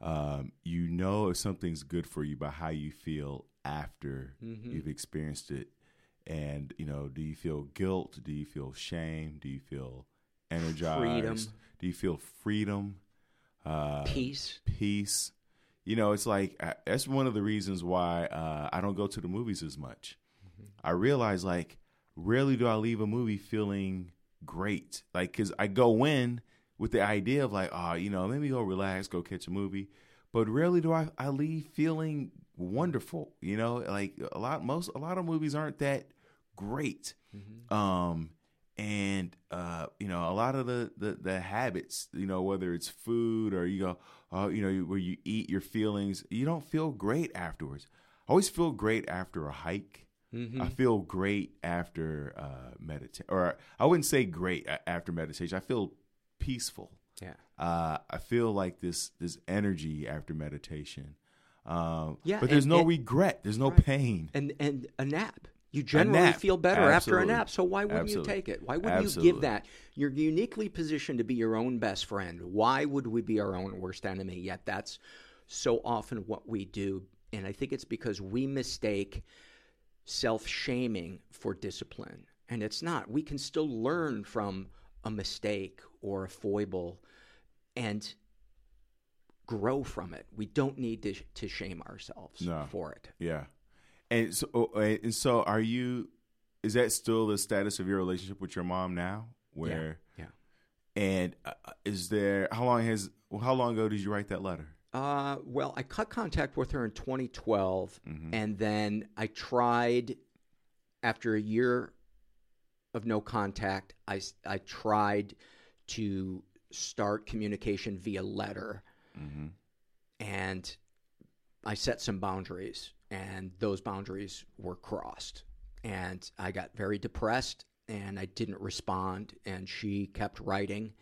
um, you know if something's good for you by how you feel after Mhm. you've experienced it. And you know, do you feel guilt? Do you feel shame? Do you feel energized? Freedom. Do you feel freedom? Uh, peace. peace. You know, it's like I, that's one of the reasons why uh, I don't go to the movies as much. I realize like rarely do I leave a movie feeling great, like because I go in with the idea of like, oh, you know, let me go relax, go catch a movie, but rarely do I I leave feeling wonderful. You know, like a lot most a lot of movies aren't that great. Um, and uh, you know, a lot of the, the the habits, you know, whether it's food or you go, uh, you know, where you eat your feelings, you don't feel great afterwards. I always feel great after a hike. Mm-hmm. I feel great after uh, meditation, or I wouldn't say great after meditation. I feel peaceful. Yeah. Uh, I feel like this this energy after meditation. Um, Yeah, but there's and- no and- regret. There's no Right. pain. And and a nap. You generally feel better after a nap. So why wouldn't Absolutely. you take it? Why wouldn't you give that? You're uniquely positioned to be your own best friend. Why would we be our own worst enemy? Yet that's so often what we do. And I think it's because we mistake self shaming for discipline. And it's not. We can still learn from a mistake or a foible and grow from it. We don't need to, to shame ourselves No. for it. Yeah. And so, oh, and so, are you? Is that still the status of your relationship with your mom now? Where? yeah. And uh, is there? How long has? How long ago did you write that letter? Uh, well, I cut contact with her in 2012, Mhm. and then I tried after a year of no contact. I I tried to start communication via letter, Mm-hmm. and I set some boundaries, and those boundaries were crossed, and I got very depressed, and I didn't respond, and she kept writing,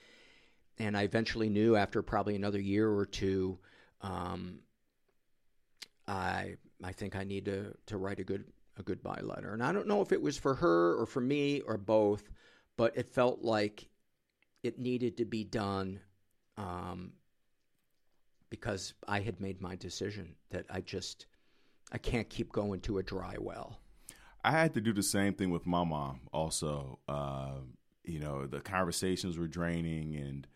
and I eventually knew after probably another year or two, um, I I think I need to to write a good a goodbye letter, and I don't know if it was for her or for me or both, but it felt like it needed to be done. Um, because I had made my decision that I just I can't keep going to a dry well. I had to do the same thing with my mom. Also, Um you know, the conversations were draining, and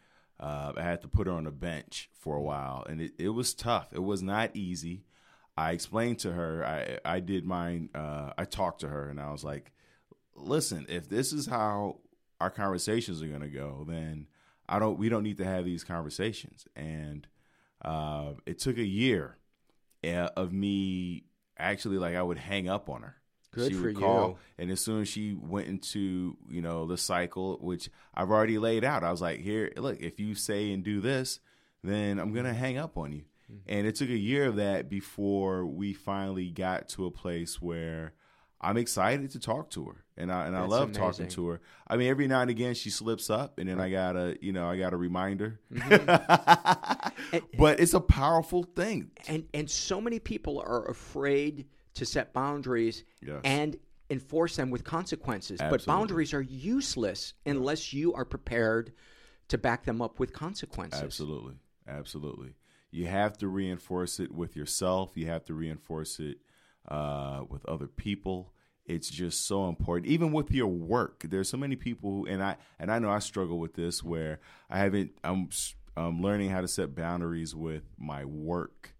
uh, I had to put her on a bench for a while, and it, it was tough. It was not easy. I explained to her. I I did mine. Uh, I talked to her, and I was like, "Listen, if this is how our conversations are going to go, then I don't. We don't need to have these conversations." And uh, it took a year uh, of me actually like I would hang up on her. Good she for would call, you. and as soon as she went into you know the cycle, which I've already laid out, I was like, "Here, look, if you say and do this, then I'm gonna hang up on you." Mm-hmm. And it took a year of that before we finally got to a place where I'm excited to talk to her, and I and I That's love talking to her. I mean, every now and again she slips up, and then I gotta you know I gotta remind her. Mm-hmm. but it's a powerful thing. And and so many people are afraid to set boundaries Yes. and enforce them with consequences. But boundaries are useless unless you are prepared to back them up with consequences. Absolutely. Absolutely. You have to reinforce it with yourself. You have to reinforce it uh, with other people. It's just so important. Even with your work, there's so many people, who, and I and I know I struggle with this where I haven't. I'm I'm learning how to set boundaries with my work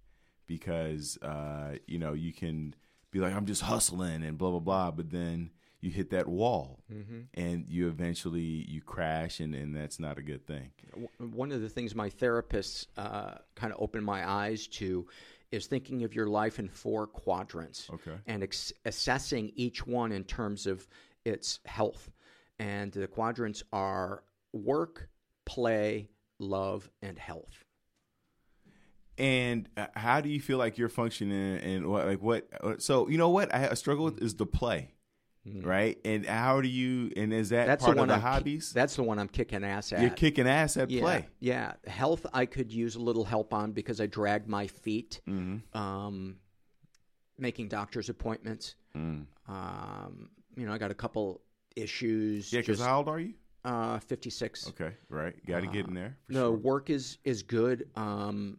because uh, you know you can be like, I'm just hustling and blah blah blah, but then you hit that wall Mm-hmm. and you eventually you crash and, and that's not a good thing. One of the things my therapists uh, kind of opened my eyes to is thinking of your life in four quadrants Okay. and ex- assessing each one in terms of its health. And the quadrants are work, play, love, and health. And uh, how do you feel like you're functioning and what like what uh, so you know what I, I struggle with is the play. Right? And how do you and is that. That's part the of the I'm ki- hobbies? that's the one I'm kicking ass at. You're kicking ass at yeah, play. Yeah, health I could use a little help on because I drag my feet, Mm-hmm. um, making doctor's appointments. Mm. Um, you know, I got a couple issues. Yeah, because how old are you? uh, 56. Okay, right. Got to get in there. No, sure. work is is good, um,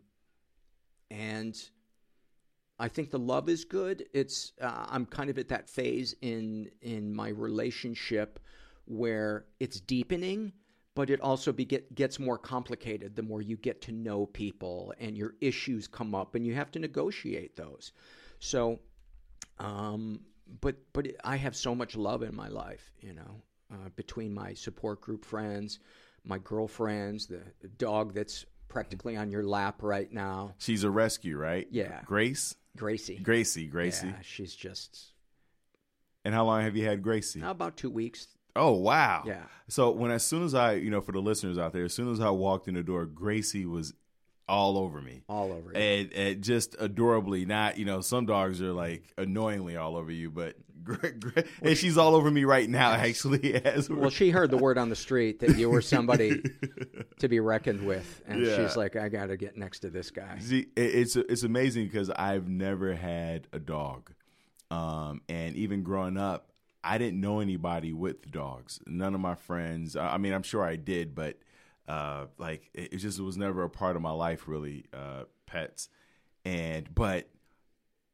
and I think the love is good. It's uh, I'm kind of at that phase in in my relationship where it's deepening, but it also be, get, gets more complicated the more you get to know people and your issues come up and you have to negotiate those. So, um, but but I have so much love in my life, you know, uh, between my support group friends, my girlfriends, the, the dog that's practically on your lap right now, She's a rescue, right? Yeah. Grace? Gracie. Gracie, Gracie. Yeah, she's just And how long have you had Gracie? about two weeks. Oh, wow. Yeah. So when as soon as I, you know, for the listeners out there, as soon as I walked in the door, Gracie was all over me. all over. it. And, and just adorably, not you know, some dogs are like annoyingly all over you, but and she's all over me right now. Actually, as Well, she heard the word on the street that you were somebody to be reckoned with, and Yeah. she's like, "I got to get next to this guy." See, it's it's amazing because I've never had a dog, um, and even growing up, I didn't know anybody with dogs. None of my friends. I mean, I'm sure I did, but uh, like it, it just was never a part of my life really. Uh, pets, and but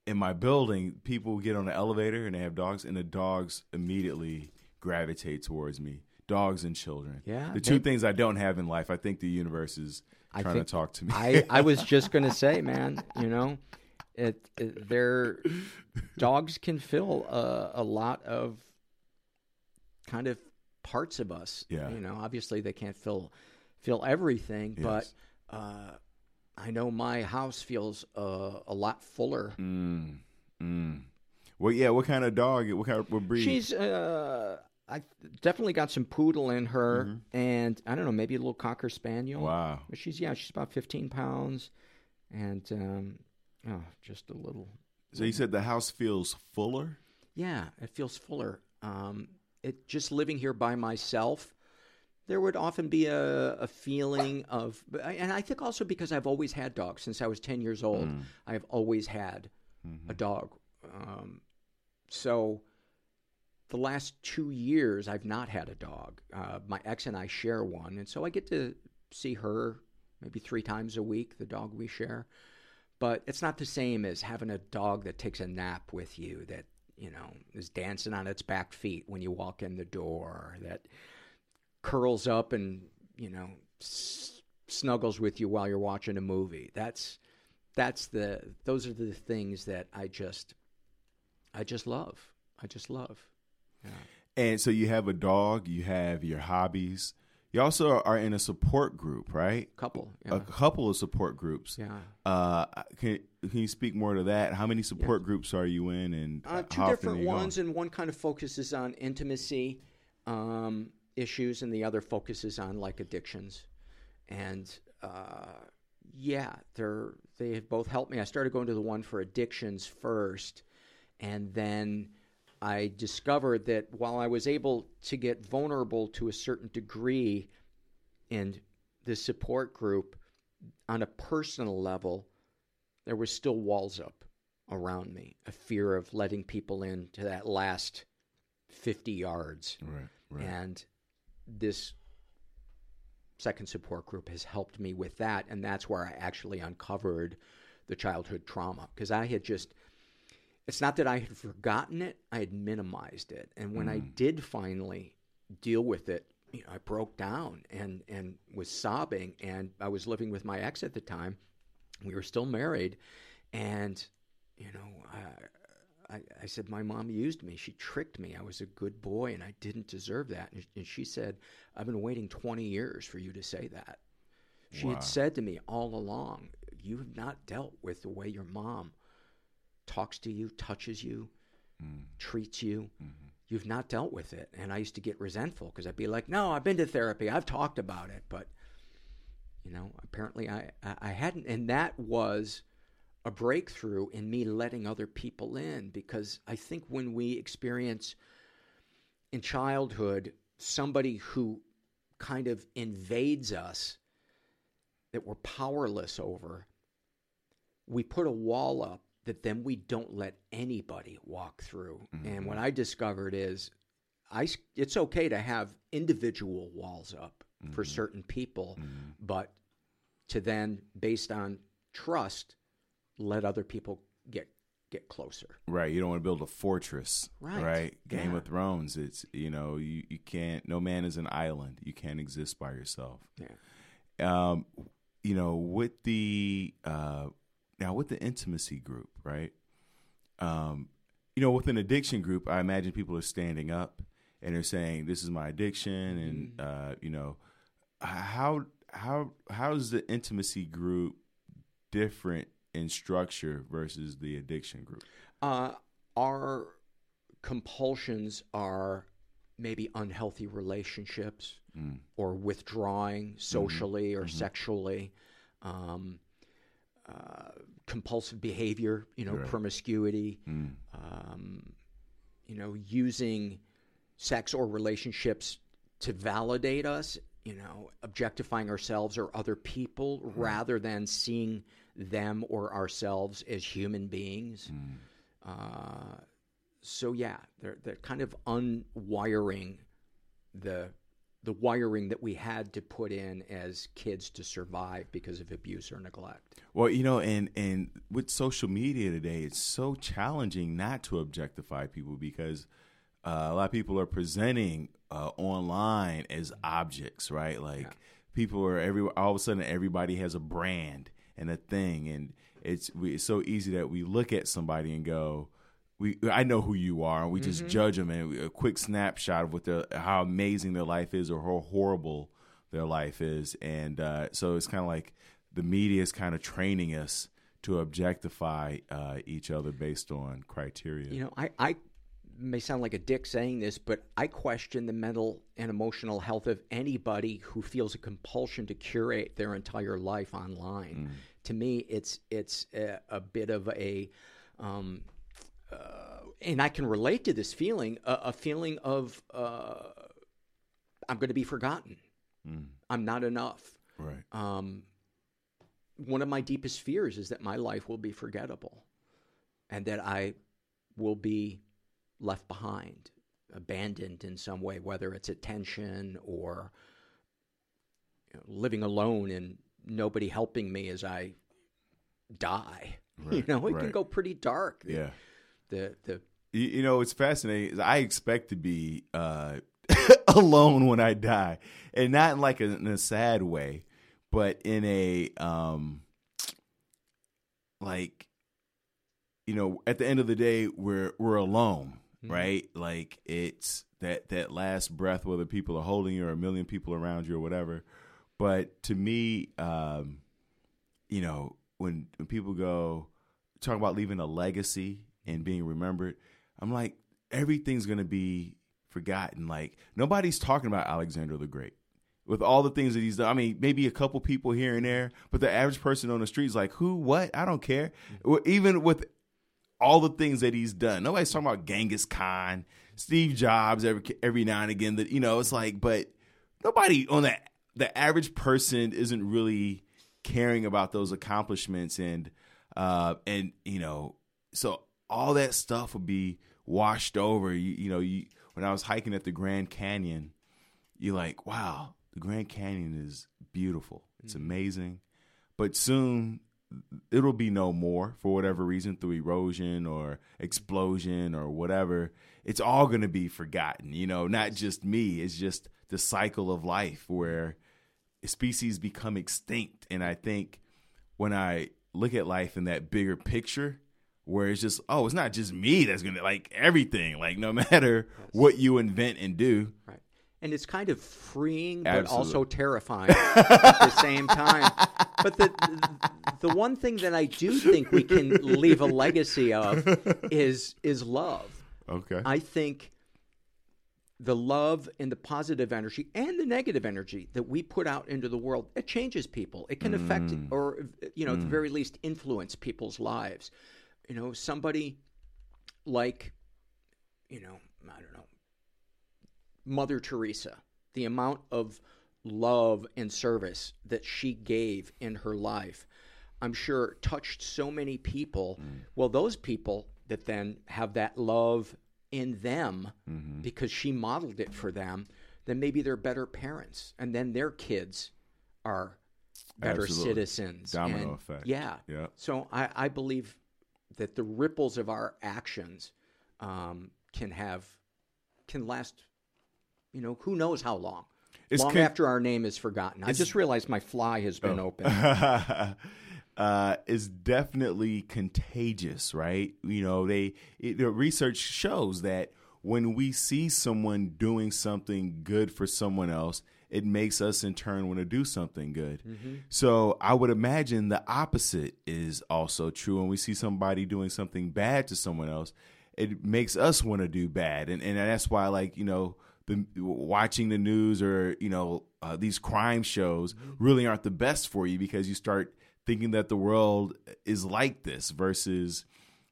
in my building, people get on the elevator and they have dogs, and the dogs immediately gravitate towards me. Dogs and children. Yeah, the two they- things I don't have in life. I think the universe is I trying think- to talk to me. I, I was just going to say, man, you know, it, it their dogs can fill a, a lot of kind of parts of us. Yeah. You know, obviously they can't fill fill everything, but uh, I know my house feels uh, a lot fuller. Mm, mm. Well, yeah. What kind of dog? What kind of what breed? She's uh, I definitely got some poodle in her, and I don't know, maybe a little cocker spaniel. Mm-hmm. wow. But she's yeah, she's about fifteen pounds, and um, oh, just a little. So you said the house feels fuller. Yeah, it feels fuller. Um, it just living here by myself. There would often be a, a feeling of, and I think also because I've always had dogs since I was ten years old. I have always had a dog. Um, so the last two years, I've not had a dog. Uh, my ex and I share one, and so I get to see her maybe three times a week. The dog we share, but it's not the same as having a dog that takes a nap with you. That you know is dancing on its back feet when you walk in the door. That curls up and you know s- snuggles with you while you're watching a movie. That's that's the those are the things that I just I just love. I just love. And so you have a dog. You have your hobbies. You also are in a support group, right? Couple. A couple of support groups. yeah. Uh, can can you speak more to that? How many support groups are you in, and Uh, two how often are different you going? ones, and one kind of focuses on intimacy um, issues, and the other focuses on like addictions. And uh, yeah, they're they have both helped me. I started going to the one for addictions first, and then I discovered that while I was able to get vulnerable to a certain degree in the support group, on a personal level, there was still walls up around me, a fear of letting people in to that last 50 yards. Right, right. And this second support group has helped me with that. And that's where I actually uncovered the childhood trauma because I had just, it's not that I had forgotten it, I had minimized it. And when I hmm. did finally deal with it, you know, I broke down and, and was sobbing. And I was living with my ex at the time. We were still married. And, you know, I, I, I said, My mom used me. She tricked me. I was a good boy and I didn't deserve that. And, and she said, I've been waiting 20 years for you to say that. She Wow. had said to me all along, You have not dealt with the way your mom talks to you, touches you, Mm. treats you. Mm-hmm. You've not dealt with it. And I used to get resentful because I'd be like, No, I've been to therapy. I've talked about it. But, you know, apparently I, I, I hadn't. And that was a breakthrough in me letting other people in because I think when we experience in childhood somebody who kind of invades us that we're powerless over, we put a wall up that then we don't let anybody walk through. And mm-hmm. what I discovered is I, it's okay to have individual walls up for mm-hmm. certain people, mm-hmm. but to then, based on trust, let other people get get closer. Right. You don't want to build a fortress. Right. Right. Game Yeah. of Thrones. It's you know you you can't. No man is an island. You can't exist by yourself. Yeah. Um, you know, with the uh, now with the intimacy group, right? Um, you know, with an addiction group, I imagine people are standing up and they're saying, "This is my addiction," and uh, you know, how how how is the intimacy group different in structure versus the addiction group? Uh, our compulsions are maybe unhealthy relationships Mm. or withdrawing socially or sexually, um, uh, compulsive behavior, you know, Right. promiscuity, Mm. um, you know, using sex or relationships to validate us, you know, objectifying ourselves or other people rather than seeing them or ourselves as human beings. Mm. Uh, so yeah, they're they're kind of unwiring the the wiring that we had to put in as kids to survive because of abuse or neglect. Well, you know, and and with social media today, it's so challenging not to objectify people because uh, a lot of people are presenting uh, online as objects, right? Like people are every all of a sudden everybody has a brand and a thing, and it's we, it's so easy that we look at somebody and go. We, I know who you are, and we just judge them, and a quick snapshot of what their, how amazing their life is, or how horrible their life is, and uh, so it's kind of like the media is kind of training us to objectify uh, each other based on criteria. You know, I, I may sound like a dick saying this, but I question the mental and emotional health of anybody who feels a compulsion to curate their entire life online. To me, it's it's a, a bit of a, um, uh, and I can relate to this feeling, a, a feeling of uh, I'm going to be forgotten. I'm not enough. right. Um, one of my deepest fears is that my life will be forgettable and that I will be left behind, abandoned in some way, whether it's attention or you know, living alone and nobody helping me as I die. you know, it can go pretty dark. The, Yeah. The, the, You, you know, it's fascinating. I expect to be uh, alone when I die, and not in like a, in a sad way, but in a um, like, you know, at the end of the day, we're we're alone, right? Like it's that that last breath, whether people are holding you or a million people around you or whatever. But to me, um, you know, when when people go talk about leaving a legacy and being remembered, I'm like, everything's gonna be forgotten. Like nobody's talking about Alexander the Great. With all the things that he's done, I mean, maybe a couple people here and there, but the average person on the street is like, "Who? What? I don't care." Even with all the things that he's done, nobody's talking about Genghis Khan, Steve Jobs every every now and again. That you know, it's like, but nobody on that the average person isn't really caring about those accomplishments and uh and you know so all that stuff would be washed over. You, you know you when i was hiking at the grand canyon you're like wow the grand canyon is beautiful. It's amazing. But soon it'll be no more for whatever reason through erosion or explosion or whatever. It's all going to be forgotten you know not just me. It's just the cycle of life where species become extinct. And i think when i look at life in that bigger picture where it's just oh it's not just me that's gonna like everything like no matter what you invent and do Right. And it's kind of freeing, but Absolutely. also terrifying at the same time. But the, the one thing that I do think we can leave a legacy of is is love. okay I think the love and the positive energy and the negative energy that we put out into the world it changes people. It can affect mm. or you know at the mm. very least influence people's lives. You know, somebody like you know, I don't know, Mother Teresa, the amount of love and service that she gave in her life, I'm sure touched so many people. Well, those people that then have that love in them because she modeled it for them, then maybe they're better parents. And then their kids are better Absolutely. citizens. Domino And- effect. Yeah. Yeah. So I, I believe that the ripples of our actions um, can have can last. You know, who knows how long? It's long con- after our name is forgotten. I just realized my fly has been Oh. open. uh, is definitely contagious, right? You know, they it, the research shows that when we see someone doing something good for someone else, it makes us in turn want to do something good. So I would imagine the opposite is also true. When we see somebody doing something bad to someone else, it makes us want to do bad, and and that's why, like you know, the watching the news or you know uh, these crime shows really aren't the best for you because you start thinking that the world is like this versus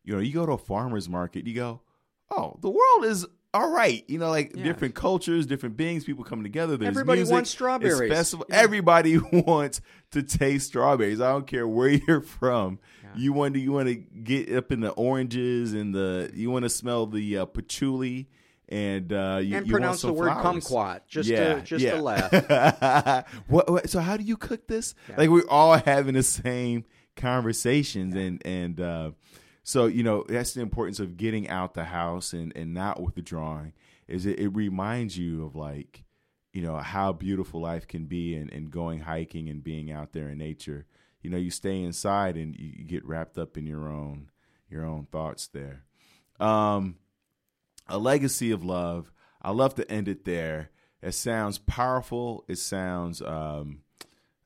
you know you go to a farmer's market you go oh the world is all right. You know like Yeah. different cultures different beings people coming together there's Everybody music, wants strawberries. festival everybody wants to taste strawberries. I don't care where you're from. You want to you want to get up in the oranges and the you want to smell the uh, patchouli and uh, you, and you pronounce the word flowers. kumquat just yeah, to just yeah. to laugh. what, what? So how do you cook this? Like we're all having the same conversations, and and uh, so you know that's the importance of getting out the house and and not withdrawing. Is it, it reminds you of like you know how beautiful life can be, and and going hiking and being out there in nature. You know, you stay inside and you, you get wrapped up in your own your own thoughts there. Um, a legacy of love. I love to end it there. It sounds powerful. It sounds. Um,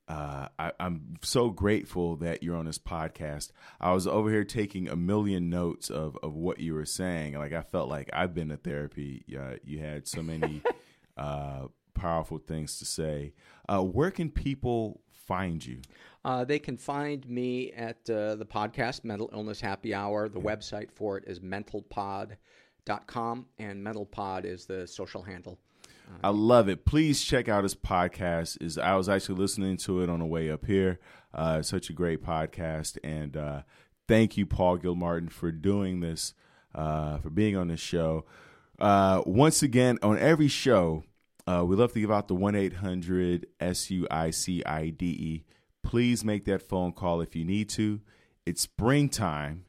uh, I, I'm so grateful that you're on this podcast. I was over here taking a million notes of, of what you were saying. Like I felt like I've been to therapy. Uh, you had so many uh, powerful things to say. Uh, where can people find you? Uh, they can find me at uh, the podcast Mental Illness Happy Hour. The website for it is mentalpod.com, and mentalpod is the social handle. I love it. Please check out his podcast. Is I was actually listening to it on the way up here. Uh, such a great podcast, and uh, thank you, Paul Gilmartin, for doing this, uh, for being on this show. Uh, once again, on every show, uh, we love to give out the one eight hundred S U I C I D E. Please make that phone call if you need to. It's springtime,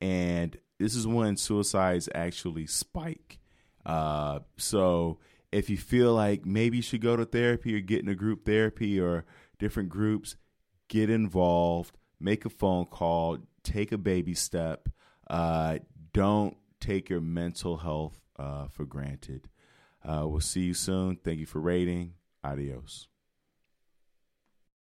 and this is when suicides actually spike. Uh, so if you feel like maybe you should go to therapy or get in a group therapy or different groups, get involved, make a phone call, take a baby step. Uh, don't take your mental health uh, for granted. Uh, we'll see you soon. Thank you for rating. Adios.